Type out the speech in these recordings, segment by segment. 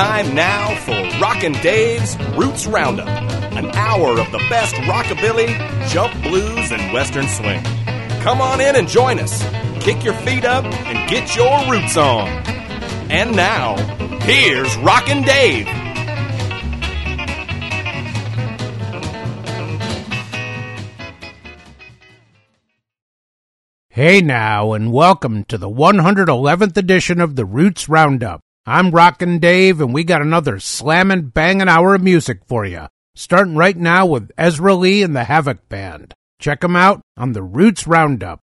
time now for Rockin' Dave's Roots Roundup, an hour of the best rockabilly, jump blues, and western swing. Come on in and join us. Kick your feet up and get your roots on. And now, here's Rockin' Dave. Hey now, and welcome to the 111th edition of the Roots Roundup. I'm Rockin' Dave, and we got another slammin' bangin' hour of music for you, starting right now with Ezra Lee and the Havoc Band. Check 'em out on the Roots Roundup.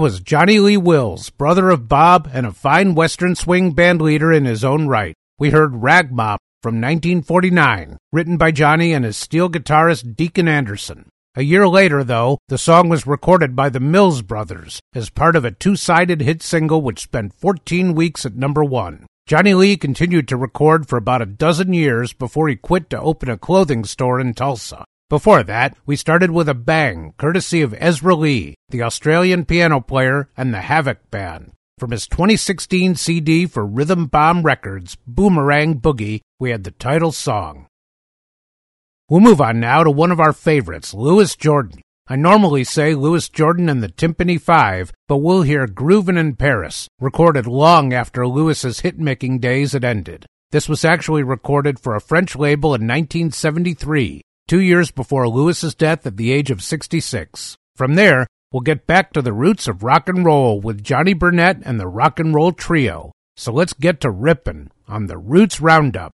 Was Johnnie Lee Wills, brother of Bob and a fine Western swing band leader in his own right. We heard Rag Mop from 1949, written by Johnny and his steel guitarist Deacon Anderson. A year later, though, the song was recorded by the Mills Brothers as part of a two sided hit single which spent 14 weeks at number one. Johnny Lee continued to record for about a dozen years before he quit to open a clothing store in Tulsa. Before that, we started with a bang, courtesy of Ezra Lee, the Australian piano player and the Havoc Band. From his 2016 CD for Rhythm Bomb Records, Boomerang Boogie, we had the title song. We'll move on now to one of our favorites, Louis Jordan. I normally say Louis Jordan and the Tympany Five, but we'll hear Groovin' in Paris, recorded long after Louis's hit-making days had ended. This was actually recorded for a French label in 1973, two years before Louis's death at the age of 66. From there, we'll get back to the roots of rock and roll with Johnny Burnette and the Rock and Roll Trio. So let's get to rippin' on the Roots Roundup.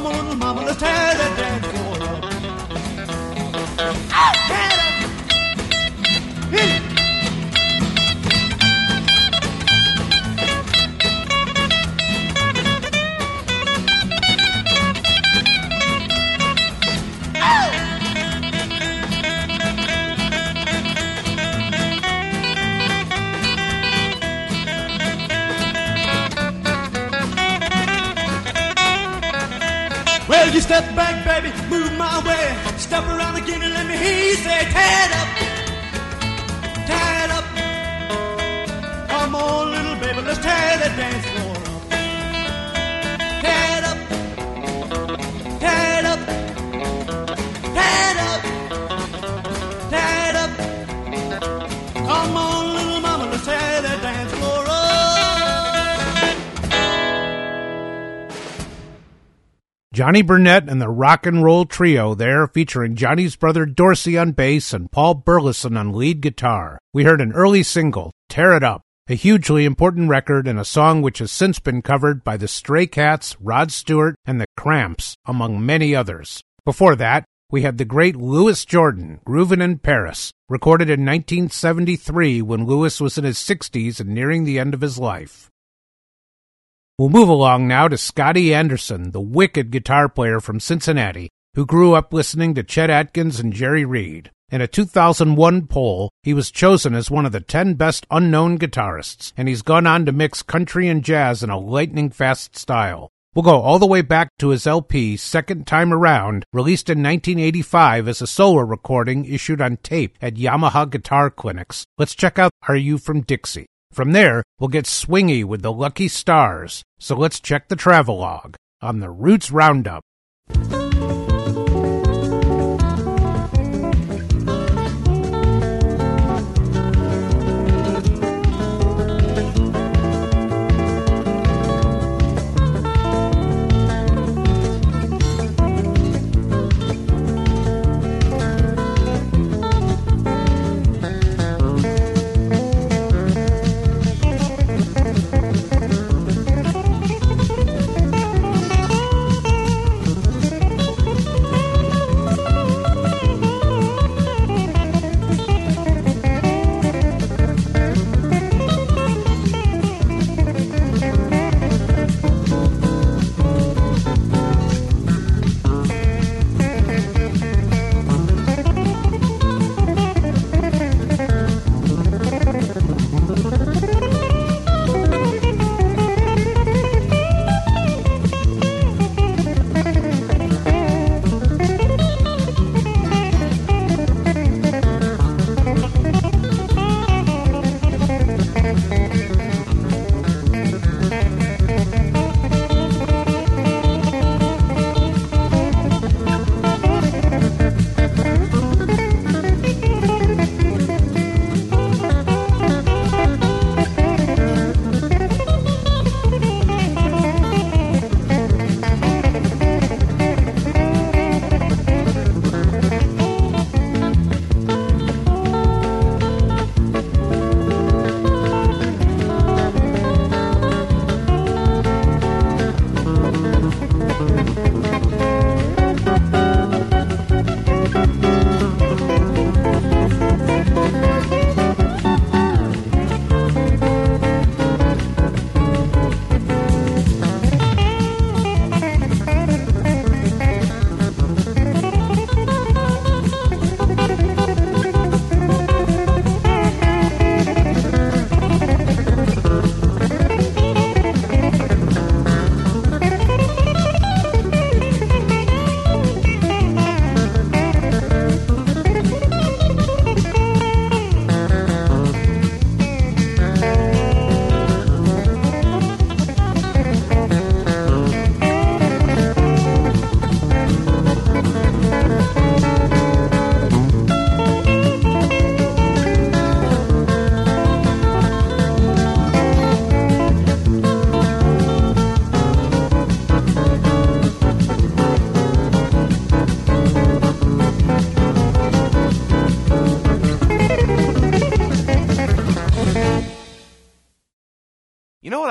So come on, little Johnny Burnette and the Rock and Roll Trio there, featuring Johnny's brother Dorsey on bass and Paul Burleson on lead guitar. We heard an early single, Tear It Up, a hugely important record and a song which has since been covered by the Stray Cats, Rod Stewart, and the Cramps, among many others. Before that, we had the great Louis Jordan, Groovin' in Paris, recorded in 1973 when Louis was in his 60s and nearing the end of his life. We'll move along now to Scotty Anderson, the wicked guitar player from Cincinnati, who grew up listening to Chet Atkins and Jerry Reed. In a 2001 poll, he was chosen as one of the 10 best unknown guitarists, and he's gone on to mix country and jazz in a lightning fast style. We'll go all the way back to his LP, Second Time Around, released in 1985 as a solo recording issued on tape at Yamaha Guitar Clinics. Let's check out Are You From Dixie? From there, we'll get swingy with the Lucky Stars. So let's check the travelogue on the Roots Roundup.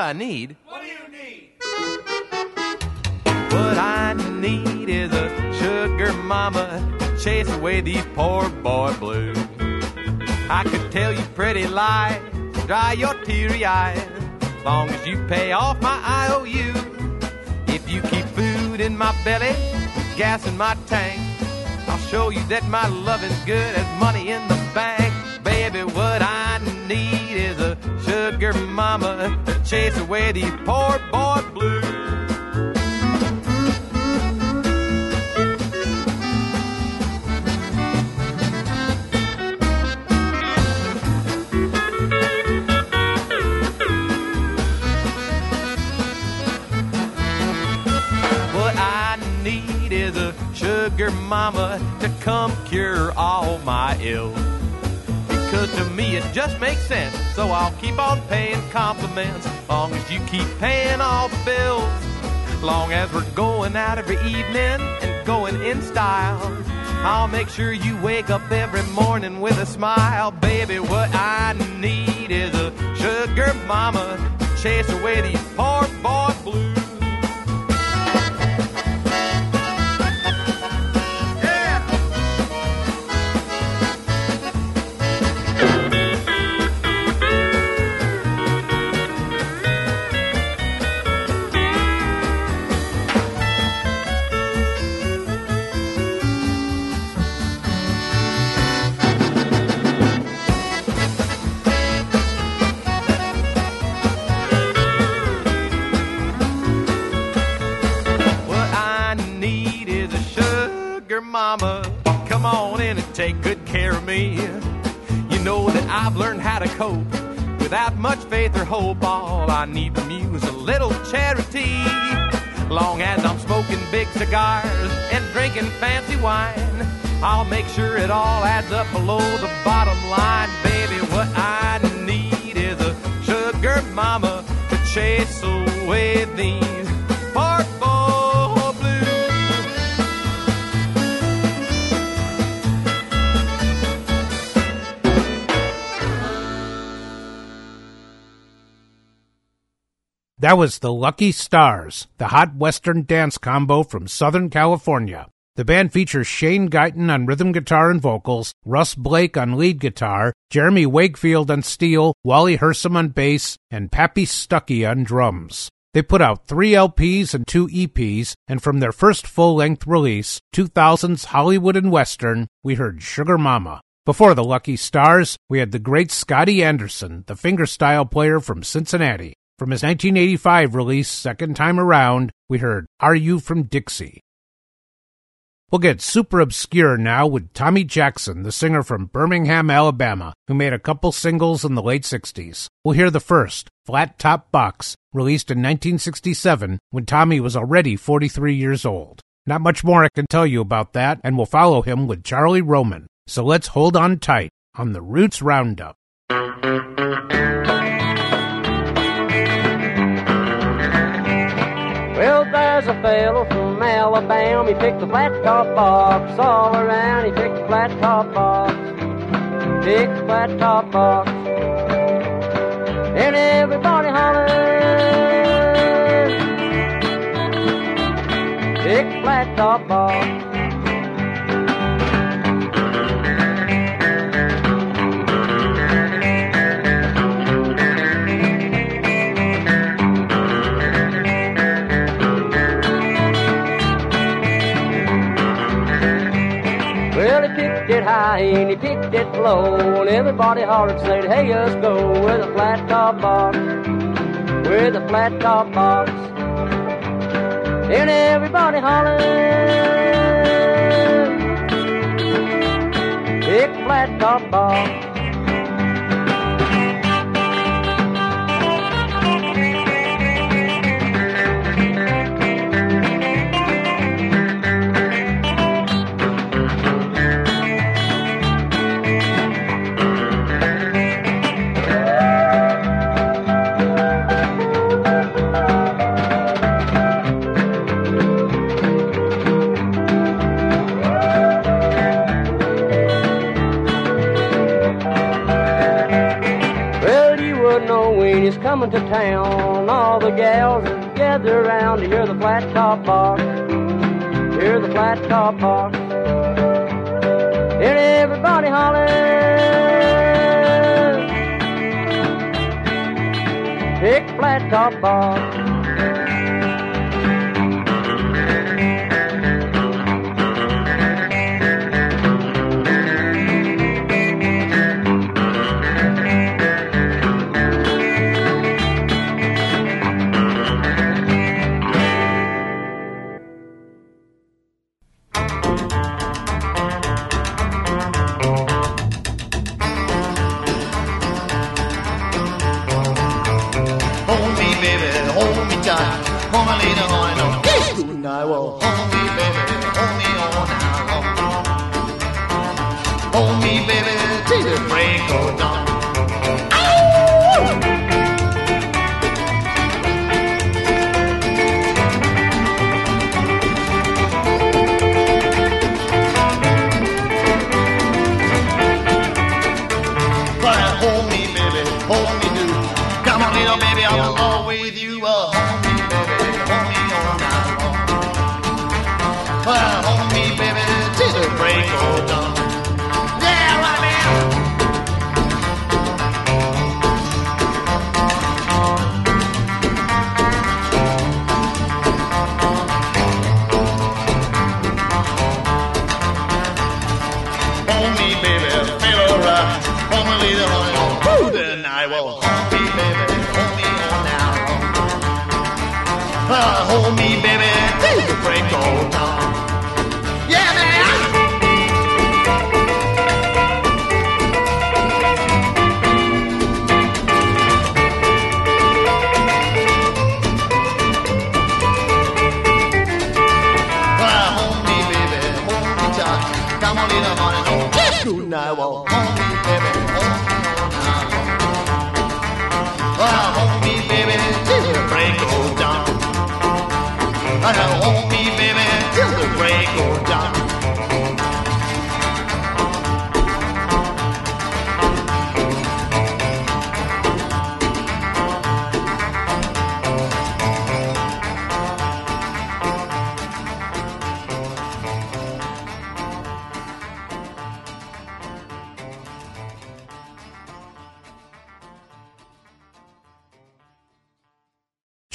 I need? What do you need? What I need is a sugar mama to chase away these poor boy blues. I could tell you pretty lies, dry your teary eyes, long as you pay off my IOU. If you keep food in my belly, gas in my tank, I'll show you that my love is good as money in the bank. Baby, what I need is a sugar mama chase away these poor boy blues. What I need is a sugar mama to come cure all my ills. Because to me it just makes sense, so I'll keep on paying compliments, long as you keep paying all the bills. Long as we're going out every evening and going in style. I'll make sure you wake up every morning with a smile. Baby, what I need is a sugar mama to chase away these poor boy blues. To cope without much faith or hope. All I need from you is a little charity. Long as I'm smoking big cigars and drinking fancy wine, I'll make sure it all adds up below the bottom line. Baby, what I need is a sugar mama to chase away these That was the Lucky Stars, the hot Western dance combo from Southern California. The band features Shane Guyton on rhythm guitar and vocals, Russ Blake on lead guitar, Jeremy Wakefield on steel, Wally Hersom on bass, and Pappy Stuckey on drums. They put out three LPs and two EPs, and from their first full length release, 2000's Hollywood and Western, we heard Sugar Mama. Before the Lucky Stars, we had the great Scotty Anderson, the fingerstyle player from Cincinnati. From his 1985 release, Second Time Around, we heard Are You From Dixie? We'll get super obscure now with Tommy Jackson, the singer from Birmingham, Alabama, who made a couple singles in the late 60s. We'll hear the first, Flat Top Box, released in 1967 when Tommy was already 43 years old. Not much more I can tell you about that, and we'll follow him with Charlie Roman. So let's hold on tight on the Roots Roundup. Fellow from Alabama. He picked the flat top box all around. He picked the flat top box. Picked the flat top box. And everybody hollers. Picked the flat top box. Picked it high and he picked it low, and everybody hollered, said, "Hey, us go with a flat top box, with a flat top box." And everybody hollered, "Pick flat top box." Coming to town. All the gals gather around to hear the flat top box. Hear the flat top box. Hear everybody holler. Pick flat top box.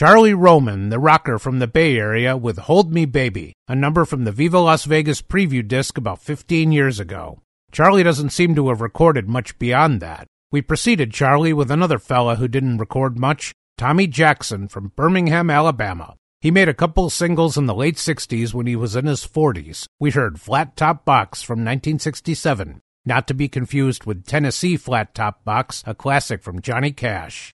Charlie Roman, the rocker from the Bay Area, with Hold Me Baby, a number from the Viva Las Vegas preview disc about 15 years ago. Charlie doesn't seem to have recorded much beyond that. We preceded Charlie with another fella who didn't record much, Tommy Jackson from Birmingham, Alabama. He made a couple singles in the late 60s when he was in his 40s. We heard Flat Top Box from 1967, not to be confused with Tennessee Flat Top Box, a classic from Johnny Cash.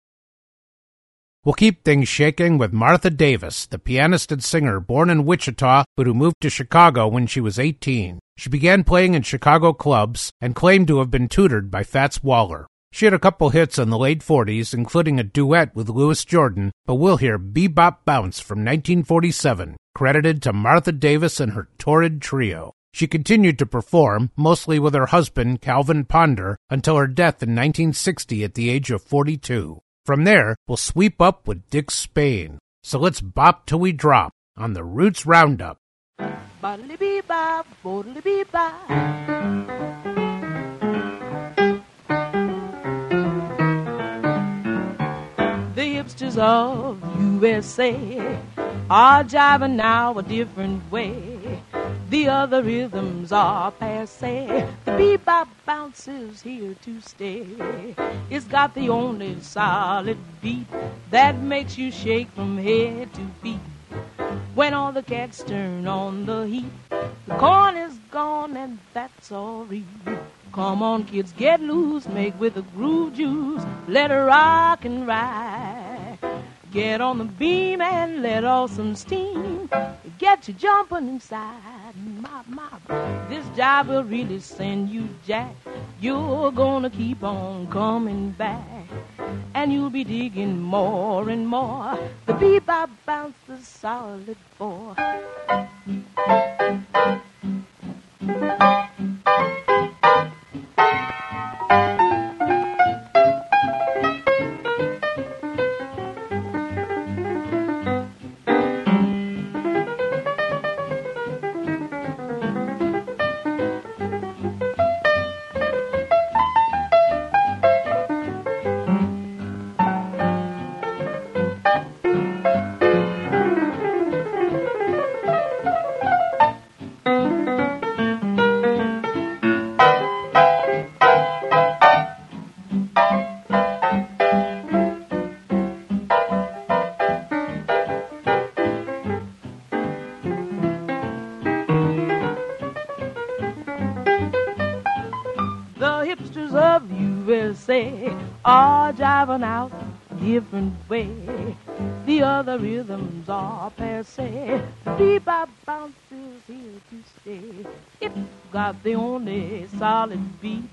We'll keep things shaking with Martha Davis, the pianist and singer born in Wichita but who moved to Chicago when she was 18. She began playing in Chicago clubs and claimed to have been tutored by Fats Waller. She had a couple hits in the late 40s, including a duet with Louis Jordan, but we'll hear Bebop Bounce from 1947, credited to Martha Davis and her Torrid Trio. She continued to perform, mostly with her husband, Calvin Ponder, until her death in 1960 at the age of 42. From there, we'll sweep up with Dick Spain. So let's bop till we drop on the Roots Roundup. The hipsters of USA are jiving now a different way. The other rhythms are passe. The bebop bounce is here to stay. It's got the only solid beat that makes you shake from head to feet. When all the cats turn on the heat, the corn is gone and that's all real. Come on, kids, get loose, make with the groove juice, let her rock and ride. Get on the beam and let off some steam. Get you jumping inside. My, my, this job will really send you jack. You're gonna keep on coming back. And you'll be digging more and more. The bebop bounce the solid four. Are jiving out different way. The other rhythms are passe. Bebop bounce is here to stay. It's got the only solid beat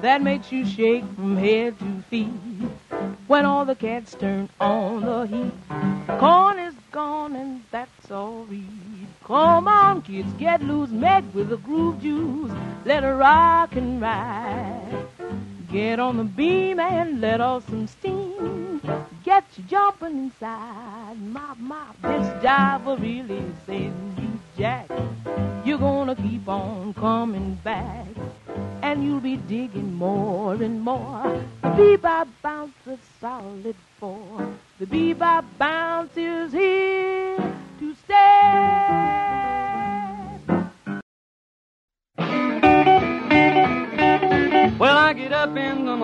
that makes you shake from head to feet. When all the cats turn on the heat, corn is gone and that's all read. Come on, kids, get loose, Meg with the groove juice. Let her rock and ride. Get on the beam and let off some steam. Get you jumping inside. Mop, mop, this jive will really send you jack. You're gonna keep on coming back. And you'll be digging more and more. The bebop bounce is solid four. The bebop bounce is here to stay.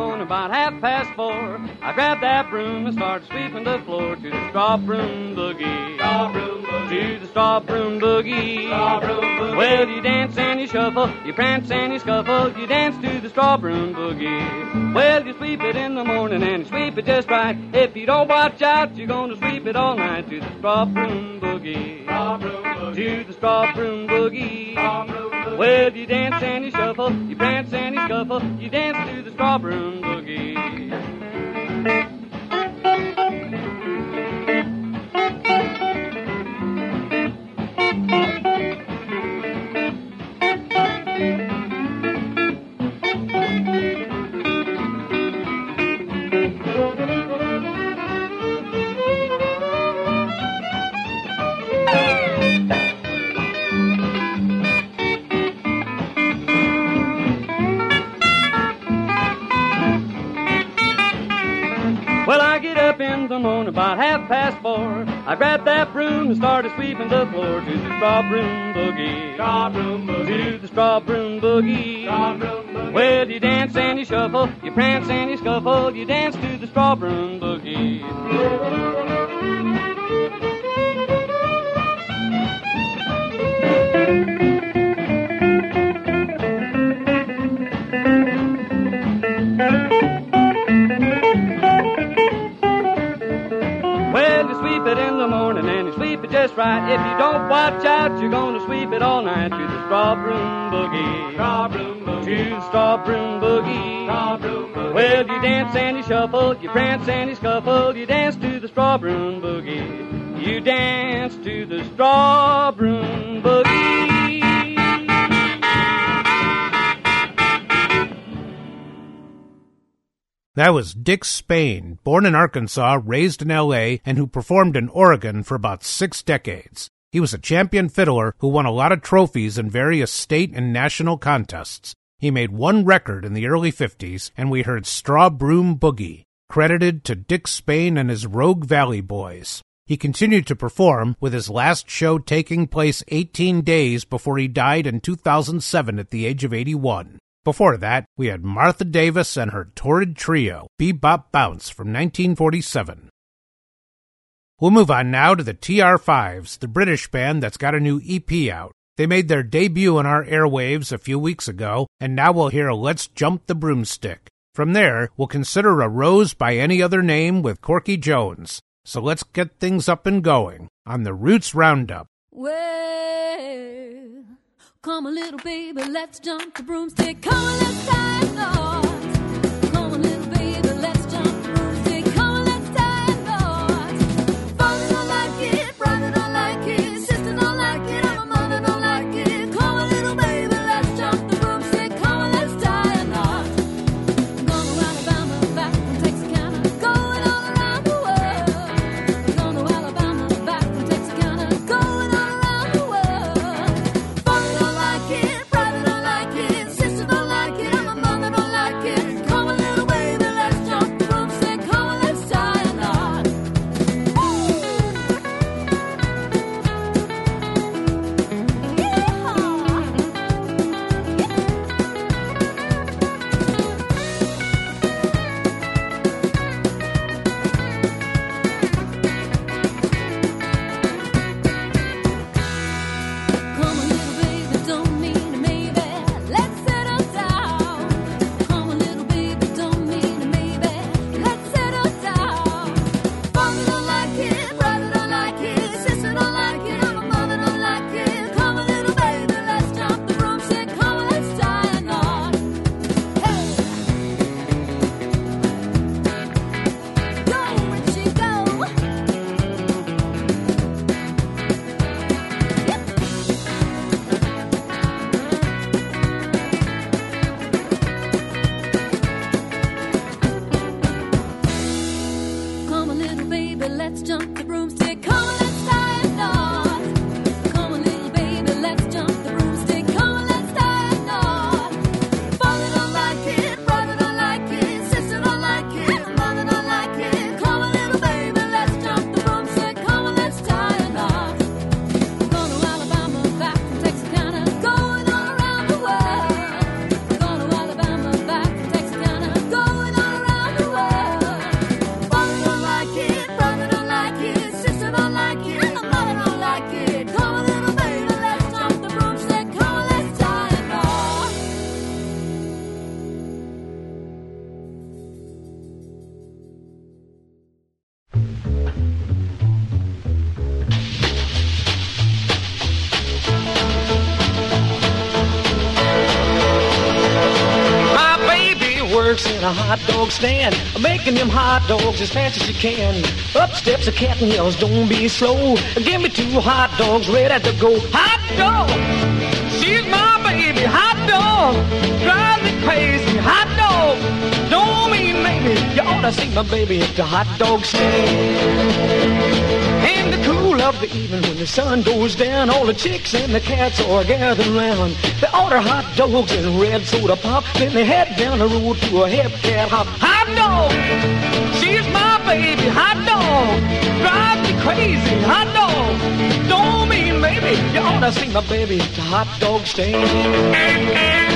Up in the morning about half past four. I grab that broom and start sweeping the floor to the straw broom boogie. Straw broom boogie. To the straw broom boogie. Straw broom boogie. Well, you dance and you shuffle, you prance and you scuffle, you dance to the straw broom boogie. Well, you sweep it in the morning and you sweep it just right. If you don't watch out, you're gonna sweep it all night to the straw broom boogie. Straw broom boogie. To the straw broom boogie. Straw broom boogie. Well, you dance and you shuffle, you prance and you scuffle, you dance to the straw broom boogie. About half past four. I grabbed that broom and started sweeping the floor to the straw broom boogie. Straw broom boogie. To the straw broom boogie. Straw broom boogie. Well, you dance and you shuffle, you prance and you scuffle, you dance to the straw broom boogie. Right. If you don't watch out, you're gonna sweep it all night to the straw broom boogie. Straw broom boogie. To the straw broom boogie. Straw broom boogie. Well, you dance and you shuffle, you prance and you scuffle, you dance to the straw broom boogie. You dance to the straw broom boogie. That was Dick Spain, born in Arkansas, raised in L.A., and who performed in Oregon for about six decades. He was a champion fiddler who won a lot of trophies in various state and national contests. He made one record in the early 50s, and we heard Straw Broom Boogie, credited to Dick Spain and his Rogue Valley Boys. He continued to perform, with his last show taking place 18 days before he died in 2007 at the age of 81. Before that, we had Martha Davis and her Torrid Trio, Bebop Bounce from 1947. We'll move on now to the TR5s, the British band that's got a new EP out. They made their debut on our airwaves a few weeks ago, and now we'll hear Let's Jump the Broomstick. From there, we'll consider a rose by any other name with Corky Jones. So let's get things up and going on the Roots Roundup. Well, come a little baby, let's jump the broomstick. Come on, let's. Dog stand, making them hot dogs as fast as you can. Up steps a cat and yells, don't be slow. Give me two hot dogs right ready to go. Hot dog, she's my baby. Hot dog, drives me crazy. Hot dog, don't mean maybe. You ought to see my baby at the hot dog stand. In the cool of the evening when the sun goes down, all the chicks and the cats are gathered round. They order hot dogs and red soda pop, then they head down the road to a hip cat hop. Hot dog, she's my baby. Hot dog, drives me crazy. Hot dog, don't mean maybe. You ought to see my baby the hot dog stand.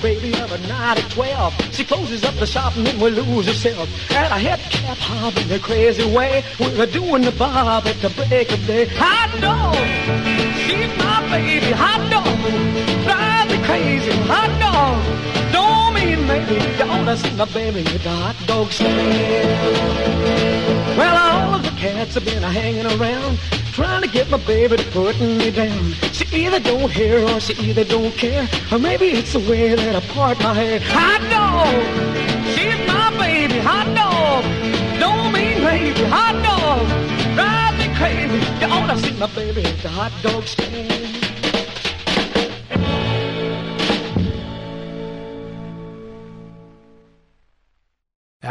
Baby of a night at 12. She closes up the shop and then we lose herself. At a head cap hop in a crazy way. We're doing the bob at the break of day. Hot dog! She's my baby. Hot dog! Drive me crazy. Hot dog! Don't mean maybe. To see my baby at the hot dog stand. Well, all of the cats have been hanging around, trying to get my baby to putting me down. She either don't hear or she either don't care, or maybe it's the way that I part my hair. Hot dog, she's my baby. Hot dog, don't mean maybe. Hot dog, drive me crazy. You ought to see my baby at the hot dog stand.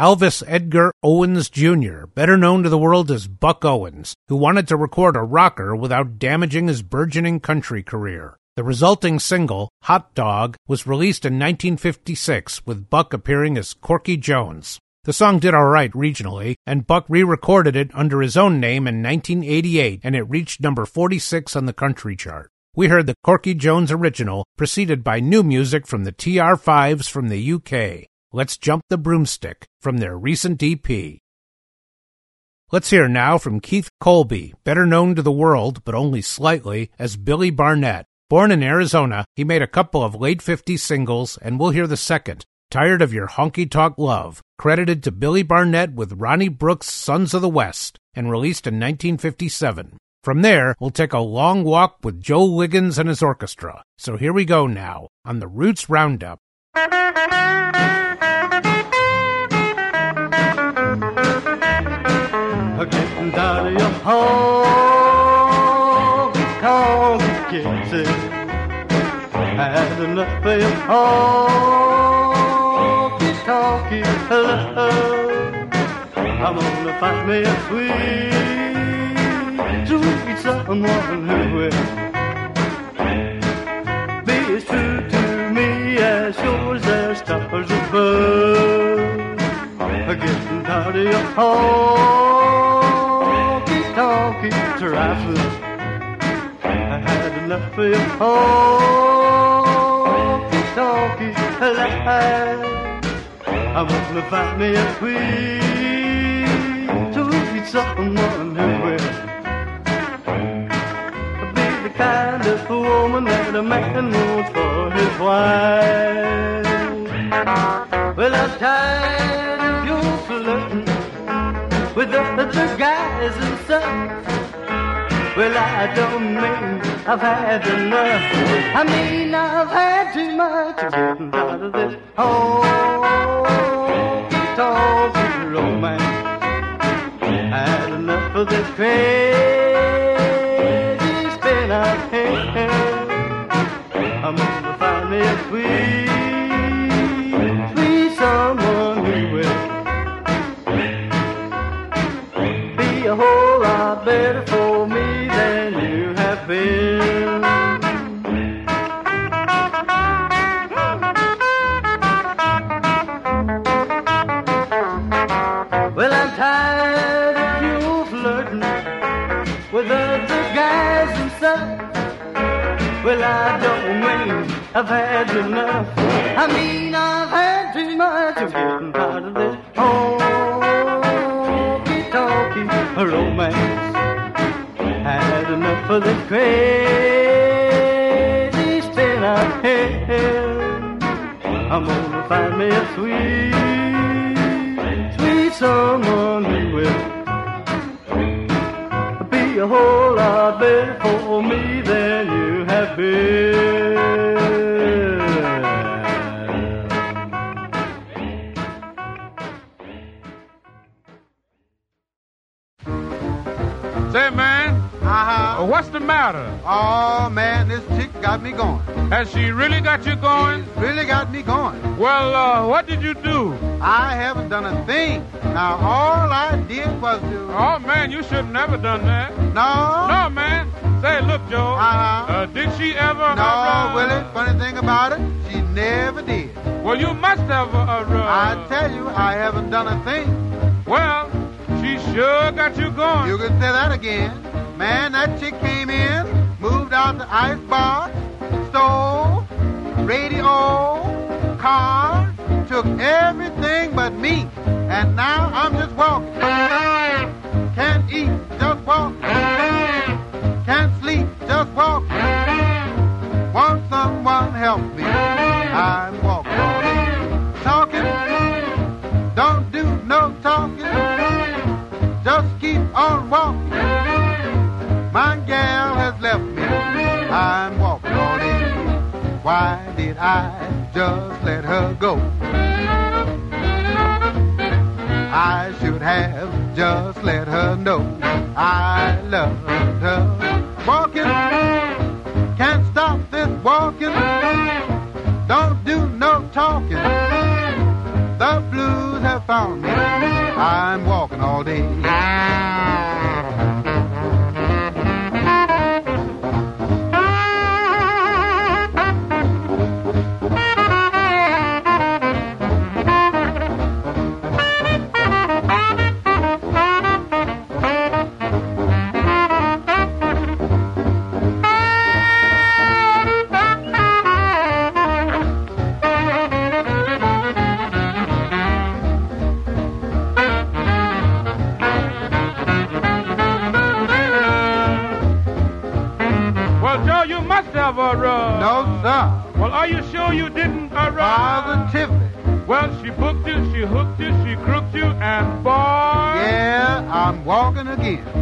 Alvis Edgar Owens Jr., better known to the world as Buck Owens, who wanted to record a rocker without damaging his burgeoning country career. The resulting single, Hot Dog, was released in 1956 with Buck appearing as Corky Jones. The song did alright regionally, and Buck re-recorded it under his own name in 1988 and it reached number 46 on the country chart. We heard the Corky Jones original, preceded by new music from the TR5s from the UK. Let's Jump the Broomstick from their recent EP. Let's hear now from Keith Colby, better known to the world, but only slightly, as Billy Barnett. Born in Arizona, he made a couple of late 50s singles, and we'll hear the second, Tired of Your Honky Tonk Love, credited to Billy Barnett with Ronnie Brooks' Sons of the West, and released in 1957. From there, we'll take a long walk with Joe Liggins and his orchestra. So here we go now, on the Roots Roundup. Of your honky tonk kisses. Had enough of your honky tonky love. I'm gonna find me a sweet, sweet someone who will be as true to me as yours as stars above. I Getting tired of your tonky trifling. I had enough of your honky tonky life. I'm gonna find me a sweet, sweet someone who will be the kind of woman that a man wants for his wife. Well, I'm tired of you flirting with other guys and stuff. Well, I don't mean I've had enough. I mean I've had too much of getting out of this honky tonk romance. Had enough of this crazy spin I had. I'm gonna find me a sweet, I've had enough. I mean I've had too much of getting tired of this honky romance. Had enough of the crazy spin I had. I'm gonna find me a sweet, sweet someone who will be a whole lot better for me than you have been. Say, man, Uh-huh. what's the matter? Oh, man, this chick got me going. Has she really got you going? Really got me going. Well, uh, what did you do? I haven't done a thing. Now, all I did was to... Oh, man, you should never done that. No? No, man. Say, look, Joe. Uh-huh. Uh, did she ever? No, uh, Willie, funny thing about it, she never did. Well, you must have. Uh, uh, I tell you, I haven't done a thing. Well, she sure got you going. You can say that again. Man, that chick came in, moved out the ice box, stove, radio, car, took everything but me. And now I'm just walking. Can't eat, just walking. Can't sleep, just walking. Want someone help me? I'm walking. Talking, don't do no talking. On walking. My gal has left me. I'm walking on in. Why did I just let her go? I should have just let her know I loved her. Walking, can't stop this walking. Don't do no talking. The blues have found me. I'm walking all day. Well, are you sure you didn't? Uh, Positively. Well, she booked you, she hooked you, she crooked you, and boy. Yeah, I'm walking again.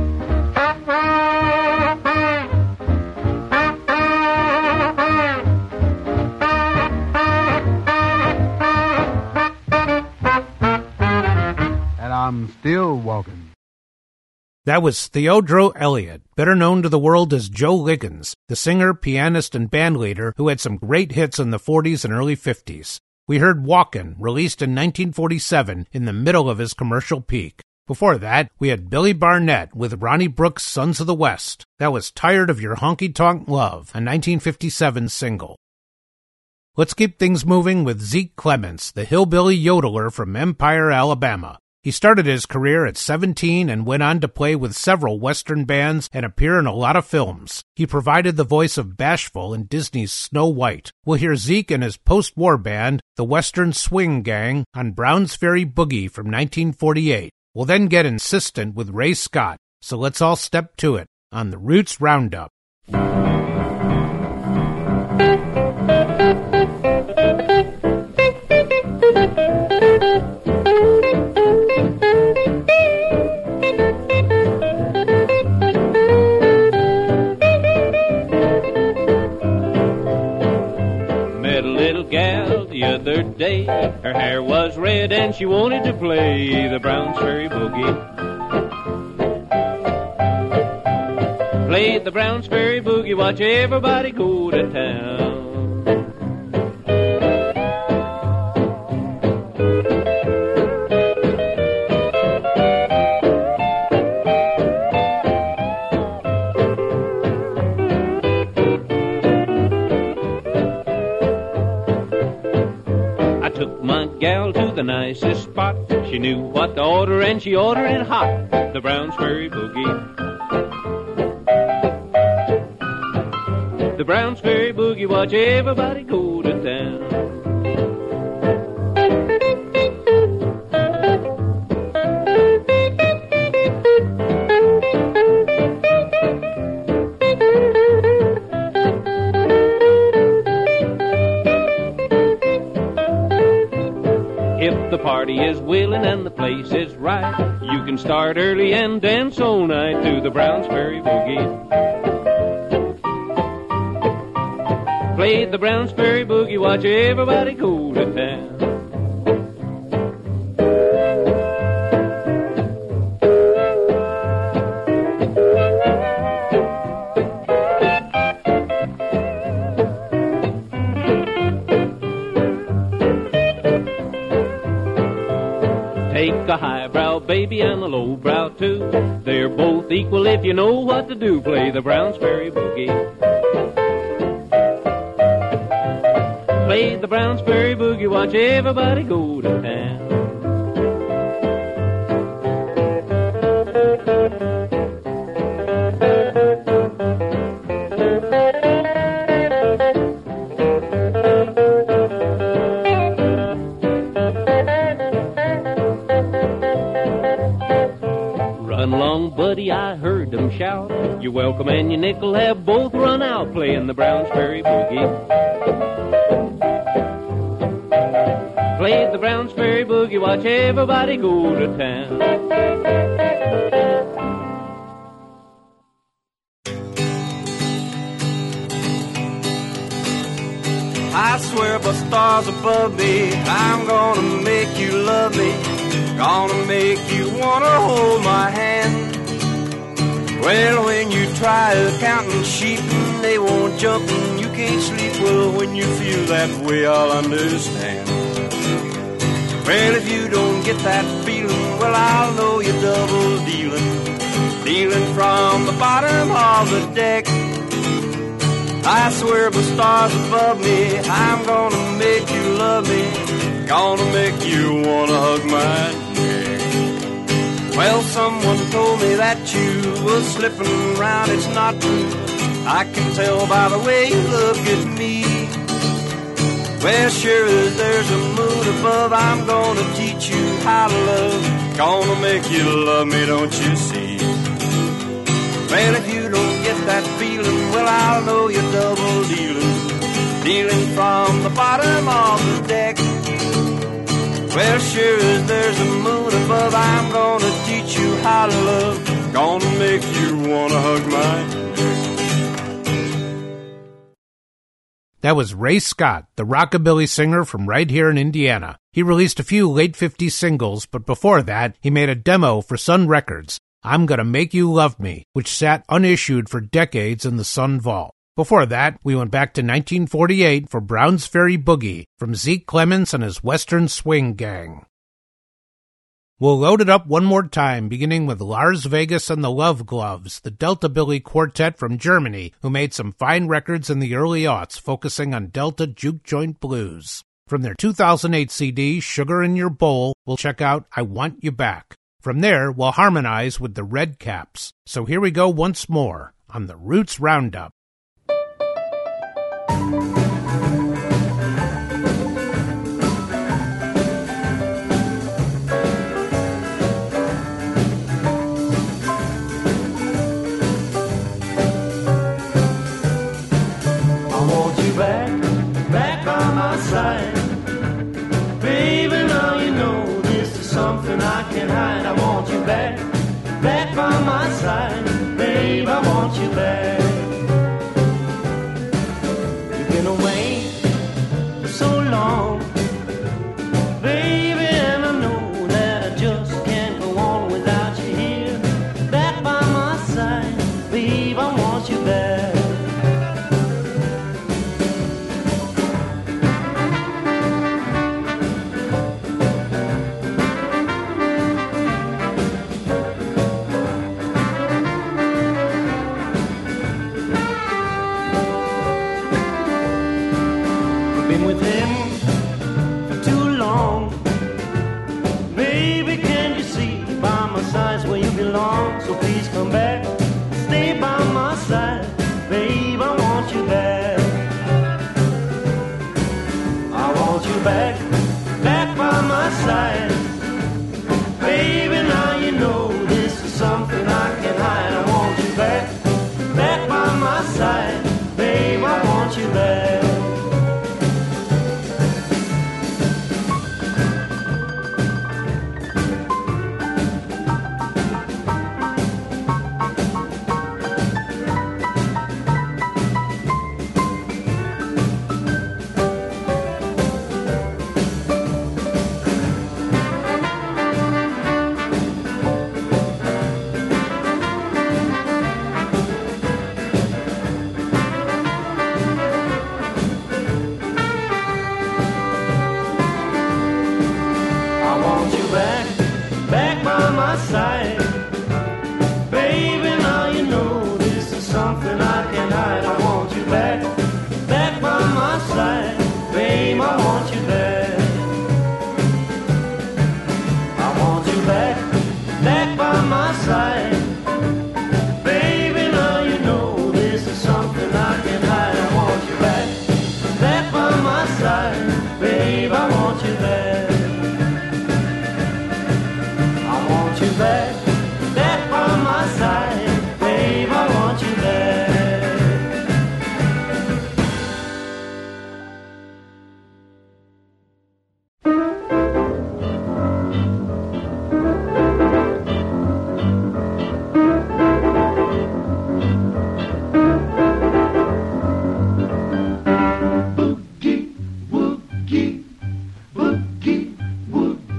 That was Theodore Elliott, better known to the world as Joe Liggins, the singer, pianist, and bandleader who had some great hits in the 40s and early 50s. We heard Walkin', released in 1947 in the middle of his commercial peak. Before that, we had Billy Barnett with Ronnie Brooks' Sons of the West. That was Tired of Your Honky Tonk Love, a 1957 single. Let's keep things moving with Zeke Clements, the hillbilly yodeler from Empire, Alabama. He started his career at 17 and went on to play with several Western bands and appear in a lot of films. He provided the voice of Bashful in Disney's Snow White. We'll hear Zeke and his post war band, the Western Swing Gang, on Brown's Ferry Boogie from 1948. We'll then get insistent with Ray Scott, so let's all step to it on the Roots Roundup. Her hair was red and she wanted to play the Browns Ferry Boogie. Play the Browns Ferry Boogie, watch everybody go to town. Nicest spot. She knew what to order and she ordered it hot. The Browns Ferry Boogie. The Browns Ferry Boogie, watch everybody go start early and dance all night to the Browns Ferry Boogie. Play the Browns Ferry Boogie, watch everybody to if you know what to do. Play the Browns Ferry Boogie. Play the Browns Ferry Boogie, watch everybody go to town. Buddy, I heard them shout. Your welcome and your nickel have both run out playing the Browns Ferry Boogie. Played the Browns Ferry Boogie, watch everybody go to town. I swear by stars above me, I'm gonna make you love me. Gonna make you wanna hold my hand. Well, when you try counting sheep and they won't jump and you can't sleep, well, when you feel that way, I'll understand. Well, if you don't get that feeling, well, I'll know you're double dealing. Dealing from the bottom of the deck. I swear by the stars above me, I'm gonna make you love me. Gonna make you wanna hug my neck. Well, someone told me that you was slipping around, it's not true. I can tell by the way you look at me. Well, sure as there's a moon above, I'm gonna teach you how to love. Gonna make you love me, don't you see? Well, if you don't get that feeling, well, I'll know you're double dealing. Dealing from the bottom of the deck. Well, sure as there's a moon above, I'm gonna teach you how to love. Gonna make you wanna hug my That was Ray Scott, the rockabilly singer from right here in Indiana. He released a few late 50s singles, but before that, he made a demo for Sun Records, I'm Gonna Make You Love Me, which sat unissued for decades in the Sun Vault. Before that, we went back to 1948 for Browns Ferry Boogie from Zeke Clements and his Western Swing Gang. We'll load it up one more time, beginning with Lars Vegas and the Love Gloves, the Delta Billy quartet from Germany, who made some fine records in the early aughts, focusing on Delta juke joint blues. From their 2008 CD, Sugar in Your Bowl, we'll check out I Want You Back. From there, we'll harmonize with the Red Caps. So here we go once more on the Roots Roundup. Babe, I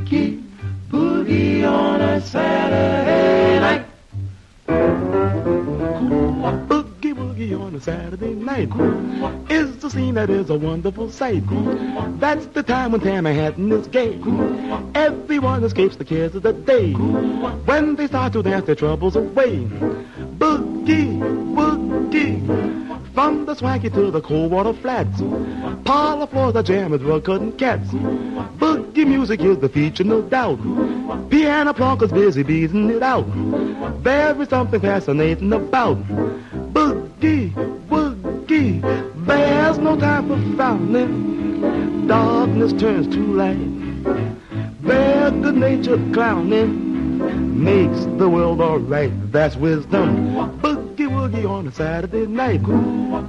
Boogie on a Saturday night. Boogie on a Saturday night is the scene that is a wonderful sight. That's the time when Manhattan is gay. Everyone escapes the cares of the day. When they start to dance their troubles away. Boogie, boogie. From the swanky to the cold water flats. Parlor floors are jammed with cutting cats. Boogie music is the feature, no doubt. Piano plunkers busy beating it out. There is something fascinating about boogie, boogie. There's no time for frowning. Darkness turns to light. Their good-natured clowning makes the world alright. That's wisdom. Boogie woogie on a Saturday night.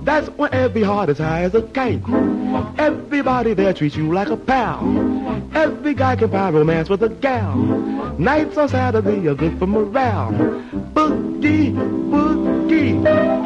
That's when every heart is high as a kite. Everybody there treats you like a pal. Every guy can find romance with a gal. Nights on Saturday are good for morale. Boogie, boogie.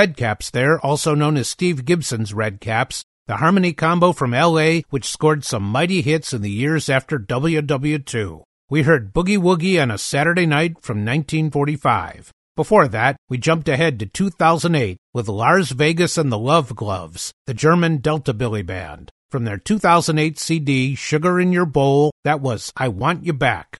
Redcaps there, also known as Steve Gibson's Redcaps, the harmony combo from LA which scored some mighty hits in the years after WW2. We heard Boogie Woogie on a Saturday night from 1945. Before that, we jumped ahead to 2008 with Lars Vegas and the Love Gloves, the German Delta Billy Band. From their 2008 CD, Sugar in Your Bowl, that was I Want You Back.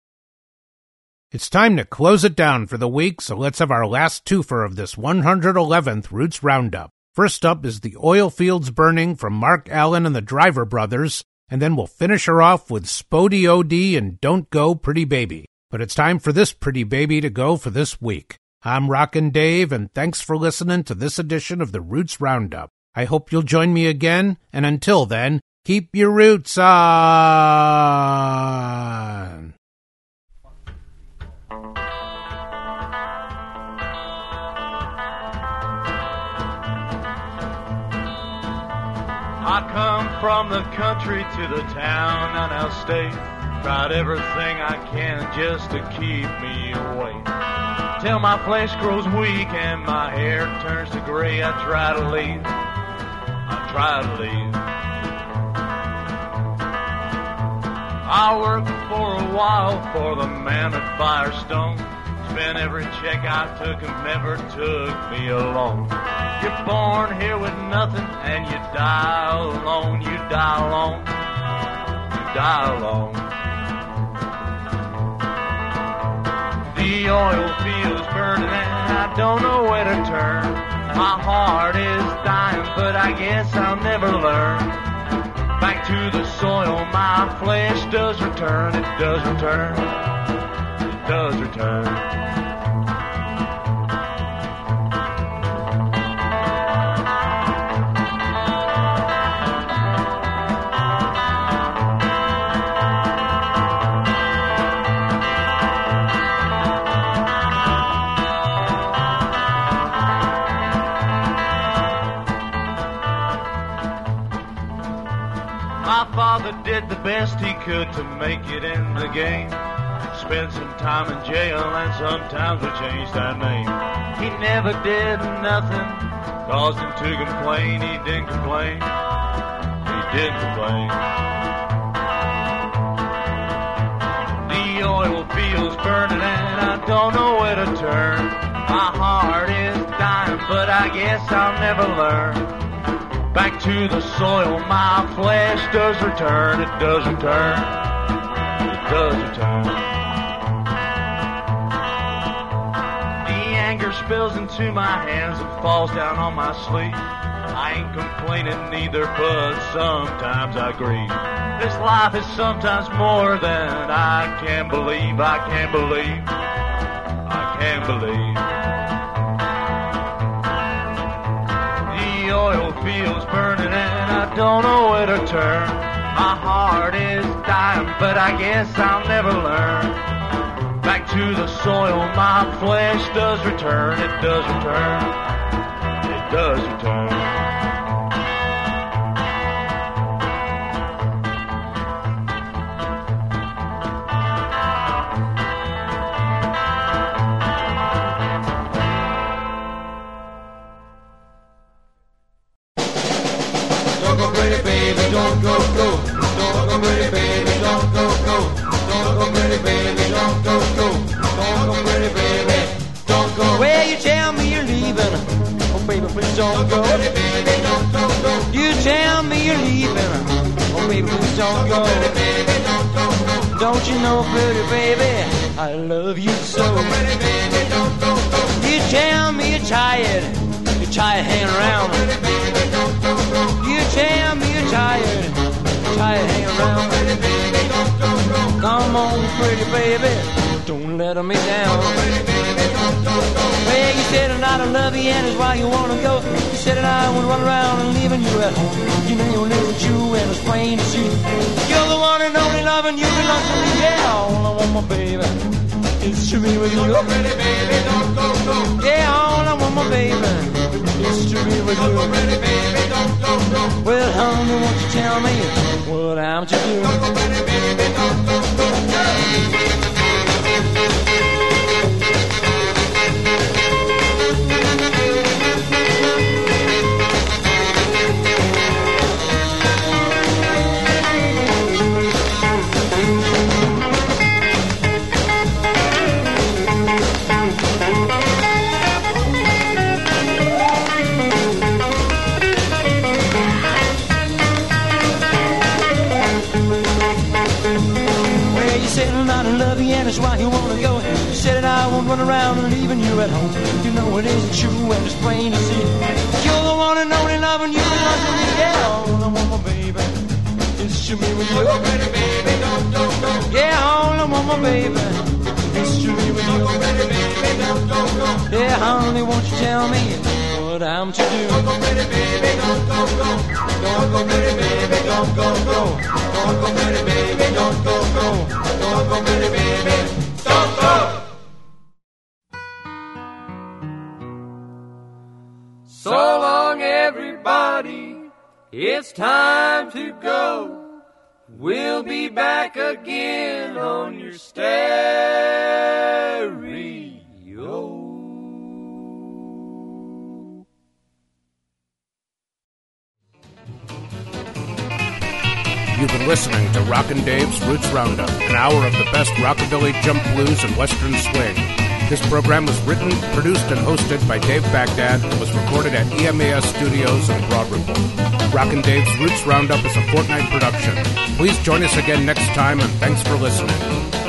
It's time to close it down for the week, so let's have our last twofer of this 111th Roots Roundup. First up is The Oil Fields Burning from Mark Allen and the Driver Brothers, and then we'll finish her off with Spo-Dee-O-Dee and Don't Go Pretty Baby. But it's time for this pretty baby to go for this week. I'm Rockin' Dave, and thanks for listening to this edition of the Roots Roundup. I hope you'll join me again, and until then, keep your roots on. I come from the country to the town, and I'll stay. Tried everything I can just to keep me away. Till my flesh grows weak and my hair turns to gray, I try to leave. I try to leave. I worked for a while for the man at Firestone. spent every check I took and never took me along. You're born here with nothing and you die alone. You die alone. You die alone. The oil fields burning and I don't know where to turn. My heart is dying, but I guess I'll never learn. Back to the soil, my flesh does return. It does return. It does return. Father did the best he could to make it in the game. Spent some time in jail and sometimes we changed our name. He never did nothing, caused him to complain. He didn't complain. He didn't complain. The oil fields burning and I don't know where to turn. My heart is dying, but I guess I'll never learn. Back to the soil, my flesh does return. It does return. It does return. The anger spills into my hands and falls down on my sleeve. I ain't complaining neither, but sometimes I grieve. This life is sometimes more than I can believe. I can believe. I can believe. Oil burning and I don't know where to turn. My heart is dying, but I guess I'll never learn. Back to the soil, my flesh does return. It does return. It does return. Don't go. Don't you know, pretty baby, I love you so. You tell me you're tired. You're tired hanging around. You tell me you're tired. You're tired hanging around. Come on, pretty baby, don't let me down. Well, you said that I don't love you and it's why you wanna go. You said that I would run around and leaving you at home. You know you live you and it's plain to see. You're the one and only love and you belong to me. Yeah, all I want, my baby, is to be with you. Don't go ready, baby, don't go, go. Yeah, all I want, my baby, is to be with you. Don't go ready, baby, don't go, go. Well, honey, won't you tell me what I'm to do? Well, Roundup, an hour of the best rockabilly, jump blues, and western swing. This program was written, produced, and hosted by Dave Baghdad and was recorded at EMAS Studios in Broad Ripple. Rockin' Dave's Roots Roundup is a fortnight production. Please join us again next time, and thanks for listening.